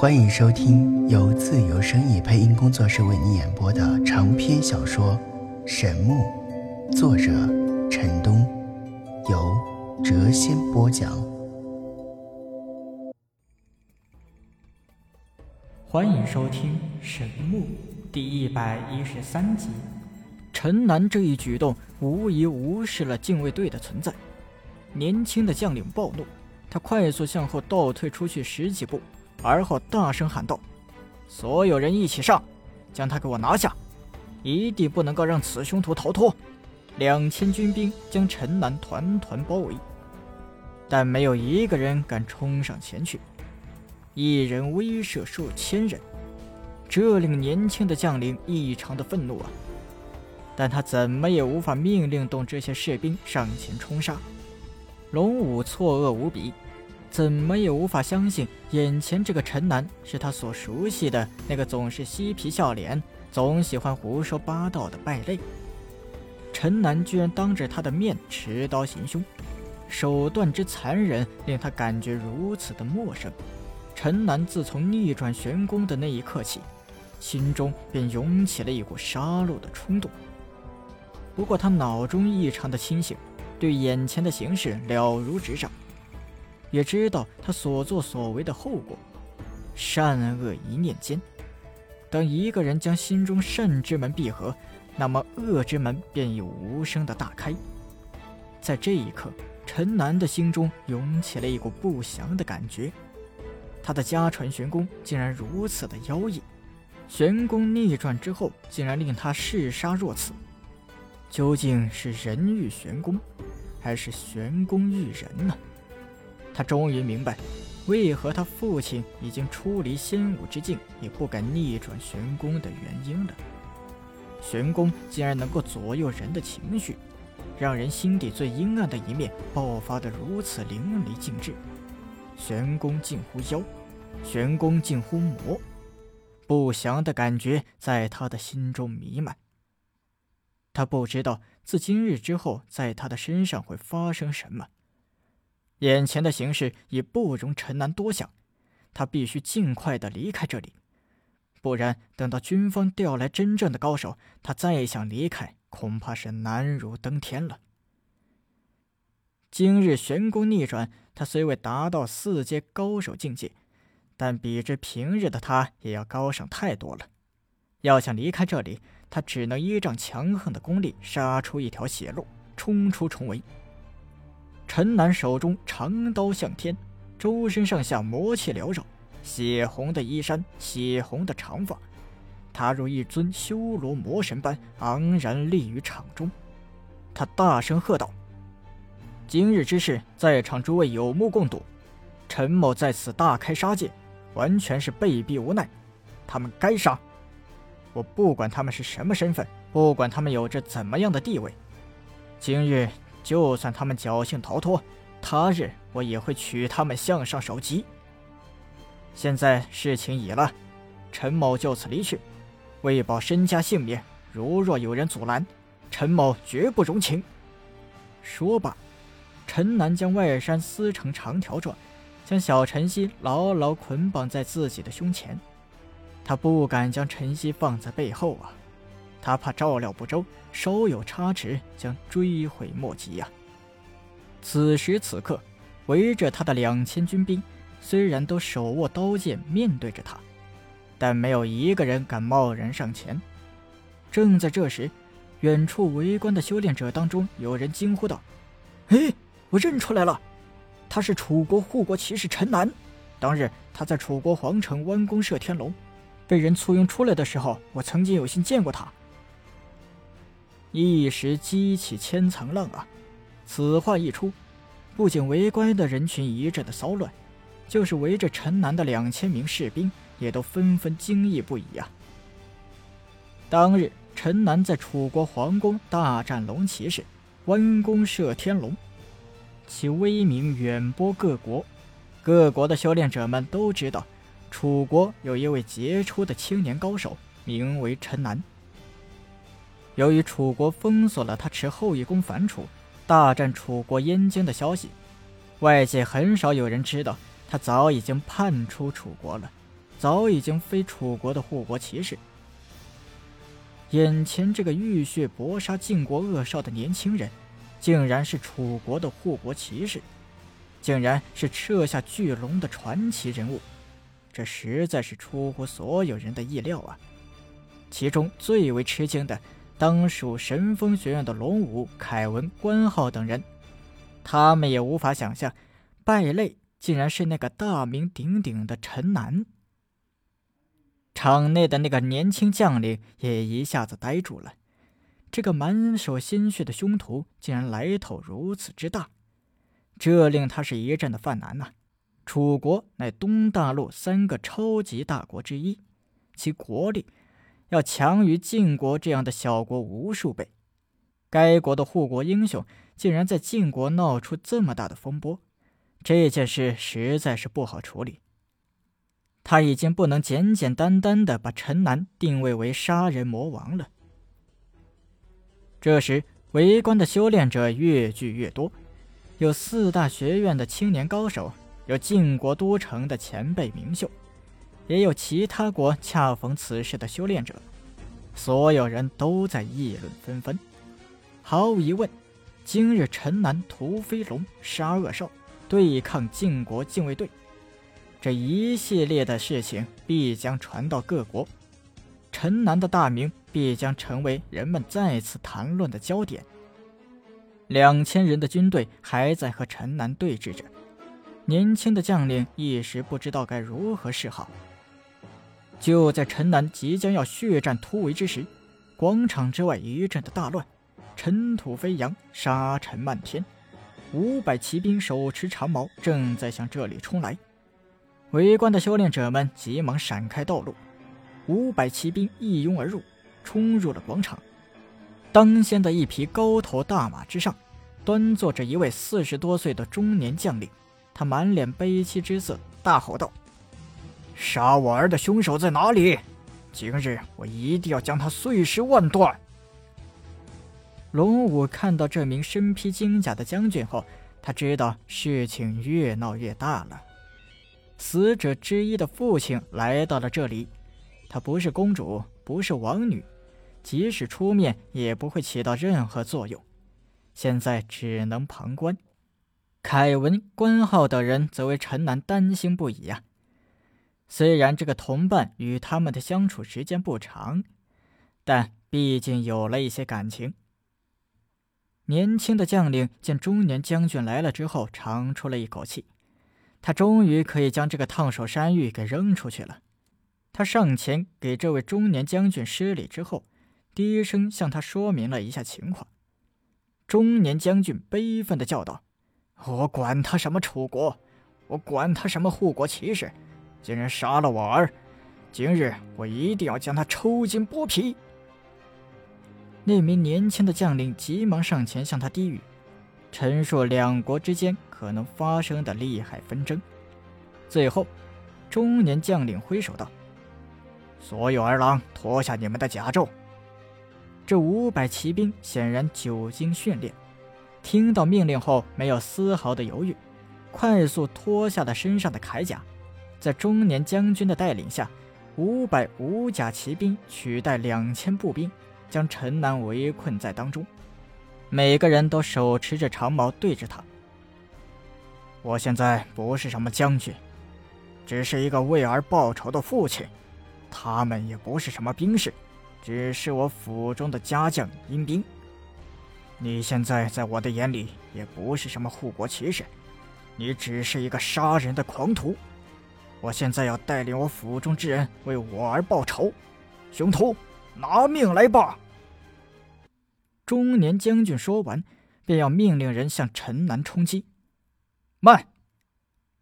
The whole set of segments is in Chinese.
欢迎收听由自由声意配音工作室为你演播的长篇小说《神木》，作者陈东，由谪仙播讲。欢迎收听《神木》第一百一十三集。陈南这一举动无疑无视了禁卫队的存在。年轻的将领暴怒，他快速向后倒退出去十几步。而后大声喊道：“所有人一起上，将他给我拿下！一定不能够让此凶徒逃脱！”两千军兵将陈南团团包围，但没有一个人敢冲上前去。一人威慑数千人，这令年轻的将领异常的愤怒啊！但他怎么也无法命令动这些士兵上前冲杀。龙武错愕无比。怎么也无法相信，眼前这个陈南是他所熟悉的那个总是嬉皮笑脸、总喜欢胡说八道的败类。陈南居然当着他的面持刀行凶，手段之残忍令他感觉如此的陌生。陈南自从逆转玄功的那一刻起，心中便涌起了一股杀戮的冲动。不过他脑中异常的清醒，对眼前的形势了如指掌。也知道他所作所为的后果，善恶一念间。当一个人将心中善之门闭合，那么恶之门便已无声的大开。在这一刻，陈南的心中涌起了一股不祥的感觉。他的家传玄功竟然如此的妖异，玄功逆转之后，竟然令他嗜杀若此。究竟是人欲玄功，还是玄功遇人呢？他终于明白，为何他父亲已经出离仙武之境，也不敢逆转玄功的原因了。玄功竟然能够左右人的情绪，让人心底最阴暗的一面爆发得如此淋漓尽致。玄功近乎妖，玄功近乎魔，不祥的感觉在他的心中弥漫。他不知道自今日之后，在他的身上会发生什么。眼前的形势已不容陈南多想，他必须尽快的离开这里，不然等到军方调来真正的高手，他再想离开恐怕是难如登天了。今日玄功逆转，他虽未达到四阶高手境界，但比之平日的他也要高上太多了。要想离开这里，他只能依仗强横的功力杀出一条血路，冲出重围。陈南手中长刀向天，周身上下魔气缭绕，血红的衣衫，血红的长发，他如一尊修罗魔神般昂然立于场中。他大声喝道：“今日之事，在场诸位有目共睹。陈某在此大开杀戒，完全是被逼无奈。他们该杀！我不管他们是什么身份，不管他们有着怎么样的地位，今日。”就算他们侥幸逃脱，他日我也会取他们项上首级。现在事情已了，陈某就此离去，为保身家性命，如若有人阻拦，陈某绝不容情。说罢，陈南将外衫撕成长条状，将小陈曦牢牢捆绑在自己的胸前。他不敢将陈曦放在背后啊。他怕照料不周，稍有差池将追悔莫及呀。此时此刻，围着他的两千军兵虽然都手握刀剑面对着他，但没有一个人敢贸然上前。正在这时，远处围观的修炼者当中，有人惊呼道：“哎，我认出来了，他是楚国护国骑士陈南。当日他在楚国皇城弯弓射天龙，被人簇拥出来的时候，我曾经有幸见过他。”一时激起千层浪啊！此话一出，不仅围观的人群一阵的骚乱，就是围着陈南的两千名士兵也都纷纷惊异不已啊。当日，陈南在楚国皇宫大战龙骑士，弯弓射天龙，其威名远播各国，各国的修炼者们都知道，楚国有一位杰出的青年高手，名为陈南。由于楚国封锁了他持后羿弓反楚、大战楚国燕京的消息，外界很少有人知道他早已经叛出楚国了。早已经非楚国的护国骑士。眼前这个浴血搏杀晋国恶少的年轻人，竟然是楚国的护国骑士，竟然是撤下巨龙的传奇人物，这实在是出乎所有人的意料啊！其中最为吃惊的，当属神风学院的龙武、凯文、关浩等人，他们也无法想象，败类竟然是那个大名鼎鼎的陈南。场内的那个年轻将领也一下子呆住了，这个满手鲜血的凶徒竟然来头如此之大，这令他是一阵的犯难呐。楚国乃东大陆三个超级大国之一，其国力要强于晋国这样的小国无数倍。该国的护国英雄竟然在晋国闹出这么大的风波，这件事实在是不好处理。他已经不能简简单单的把陈南定位为杀人魔王了。这时，围观的修炼者越聚越多，有四大学院的青年高手，有晋国都城的前辈名秀，也有其他国恰逢此事的修炼者。所有人都在议论纷纷。毫无疑问，今日陈南屠飞龙，杀恶少，对抗晋国禁卫队。这一系列的事情必将传到各国，陈南的大名必将成为人们再次谈论的焦点。两千人的军队还在和陈南对峙着，年轻的将领一时不知道该如何是好。就在陈南即将要血战突围之时，广场之外一阵的大乱，尘土飞扬，沙尘漫天，五百骑兵手持长矛，正在向这里冲来。围观的修炼者们急忙闪开道路，五百骑兵一拥而入，冲入了广场。当先的一匹高头大马之上，端坐着一位四十多岁的中年将领，他满脸悲戚之色，大吼道：“杀我儿的凶手在哪里？今日我一定要将他碎尸万段！”龙武看到这名身披金甲的将军后，他知道事情越闹越大了。死者之一的父亲来到了这里，他不是公主，不是王女，即使出面也不会起到任何作用。现在只能旁观。凯文、关浩等人则为陈南担心不已呀。虽然这个同伴与他们的相处时间不长，但毕竟有了一些感情。年轻的将领见中年将军来了之后，长出了一口气。他终于可以将这个烫手山芋给扔出去了。他上前给这位中年将军施礼之后，低声向他说明了一下情况。中年将军悲愤地叫道：“我管他什么楚国，我管他什么护国骑士，竟然杀了我儿！今日我一定要将他抽筋剥皮！”那名年轻的将领急忙上前向他低语。陈述两国之间可能发生的利害纷争。最后，中年将领挥手道：“所有儿郎，脱下你们的甲胄。”这五百骑兵显然久经训练，听到命令后没有丝毫的犹豫，快速脱下了身上的铠甲。在中年将军的带领下，五百五甲骑兵取代两千步兵，将陈南围困在当中。每个人都手持着长矛对着他。我现在不是什么将军，只是一个为儿报仇的父亲；他们也不是什么兵士，只是我府中的家将阴兵。你现在在我的眼里也不是什么护国骑士，你只是一个杀人的狂徒。我现在要带领我府中之人为我儿报仇，熊头，拿命来吧！中年将军说完，便要命令人向陈南冲击。慢！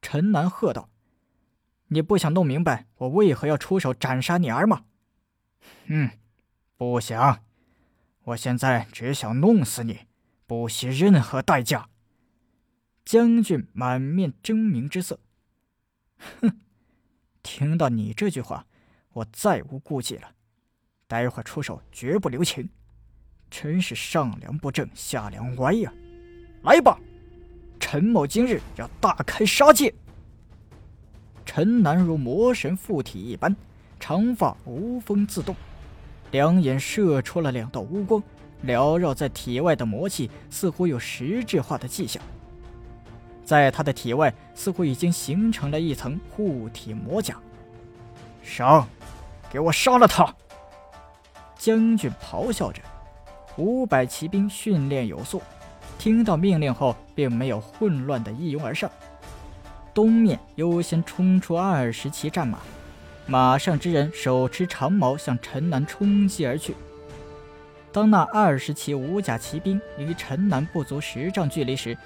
陈南喝道：“你不想弄明白我为何要出手斩杀你儿吗？”“嗯，不想。我现在只想弄死你，不惜任何代价。”将军满面狰狞之色。哼！听到你这句话，我再无顾忌了。待会儿出手绝不留情。真是上梁不正下梁歪呀！来吧，陈某今日要大开杀戒。陈南如魔神附体一般，长发无风自动，两眼射出了两道乌光，缭绕在体外的魔气似乎有实质化的迹象。在他的体外，似乎已经形成了一层护体魔甲。上，给我杀了他！将军咆哮着。五百骑兵训练有素，听到命令后，并没有混乱的一拥而上。东面优先冲出二十骑战马，马上之人手持长矛向陈南冲击而去。当那二十骑五甲骑兵离陈南不足十丈距离时，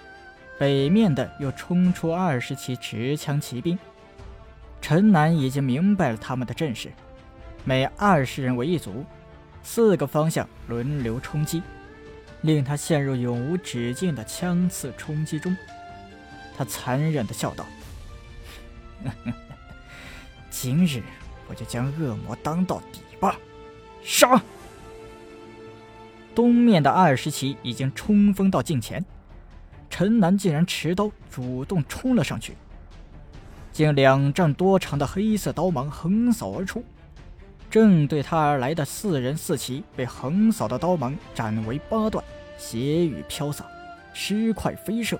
北面的又冲出二十骑持枪骑兵。陈南已经明白了他们的阵势，每二十人为一组，四个方向轮流冲击，令他陷入永无止境的枪刺冲击中。他残忍地笑道：“ 今日我就将恶魔当到底吧！”杀！东面的二十骑已经冲锋到近前，陈南竟然持刀主动冲了上去，竟两丈多长的黑色刀芒横扫而出，正对他而来的四人四骑被横扫的刀芒斩为八段，血雨飘洒，尸块飞射。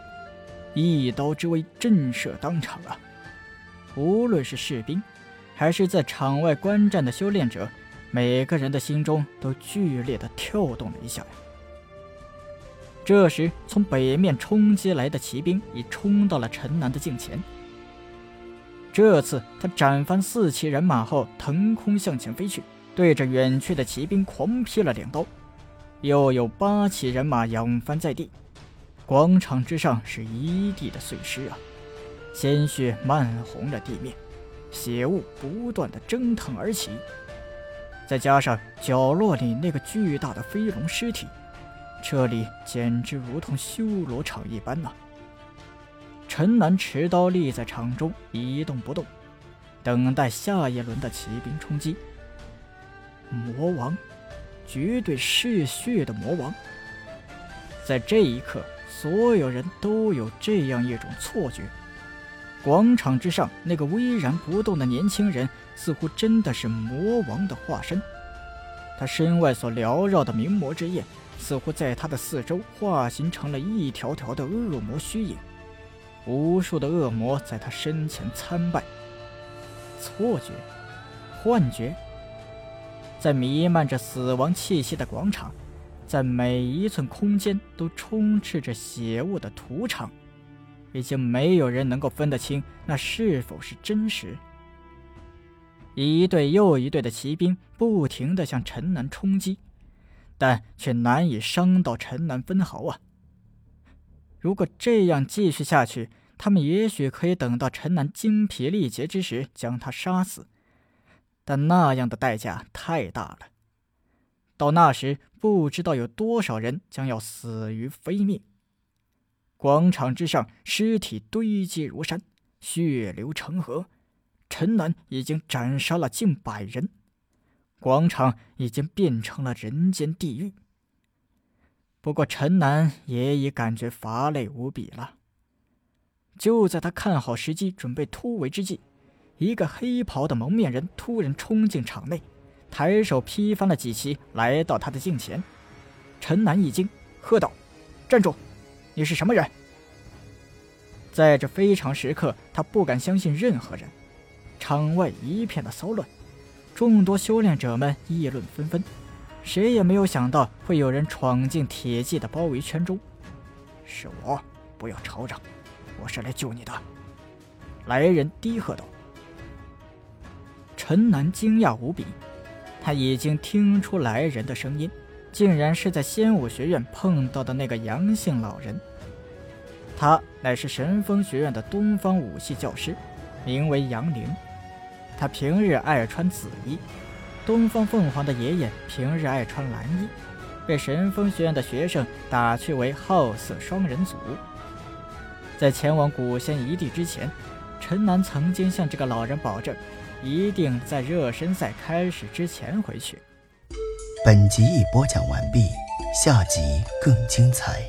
一刀之威震慑当场啊！无论是士兵，还是在场外观战的修炼者，每个人的心中都剧烈的跳动了一下呀。这时，从北面冲击来的骑兵已冲到了陈南的近前。这次，他斩翻四骑人马后，腾空向前飞去，对着远去的骑兵狂劈了两刀。又有八骑人马仰翻在地。广场之上是一地的碎尸啊，鲜血漫红了地面，血雾不断的蒸腾而起。再加上角落里那个巨大的飞龙尸体，这里简直如同修罗场一般呐。陈南持刀立在场中一动不动，等待下一轮的骑兵冲击。魔王，绝对嗜血的魔王，在这一刻。所有人都有这样一种错觉：广场之上那个巍然不动的年轻人，似乎真的是魔王的化身。他身外所缭绕的明魔之焰，似乎在他的四周化形成了一条条的恶魔虚影。无数的恶魔在他身前参拜。错觉，幻觉，在弥漫着死亡气息的广场。在每一寸空间都充斥着血雾的屠场，已经没有人能够分得清那是否是真实。一队又一队的骑兵不停地向城南冲击，但却难以伤到陈南分毫啊！如果这样继续下去，他们也许可以等到陈南精疲力竭之时将他杀死，但那样的代价太大了。到那时，不知道有多少人将要死于非命。广场之上，尸体堆积如山，血流成河。陈南已经斩杀了近百人，广场已经变成了人间地狱。不过，陈南也已感觉乏累无比了。就在他看好时机，准备突围之际，一个黑袍的蒙面人突然冲进场内。抬手劈翻了几旗，来到他的近前。陈南一惊，喝道：“站住！你是什么人？”在这非常时刻，他不敢相信任何人。场外一片的骚乱，众多修炼者们议论纷纷，谁也没有想到会有人闯进铁骑的包围圈中。是我，不要吵嚷，我是来救你的。”来人低喝道。陈南惊讶无比。他已经听出来人的声音，竟然是在仙武学院碰到的那个杨姓老人。他乃是神风学院的东方武系教师，名为杨凌。他平日爱穿紫衣，东方凤凰的爷爷平日爱穿蓝衣，被神风学院的学生打趣为好色双人组。在前往古仙一地之前，陈南曾经向这个老人保证。一定在热身赛开始之前回去。本集已播讲完毕，下集更精彩。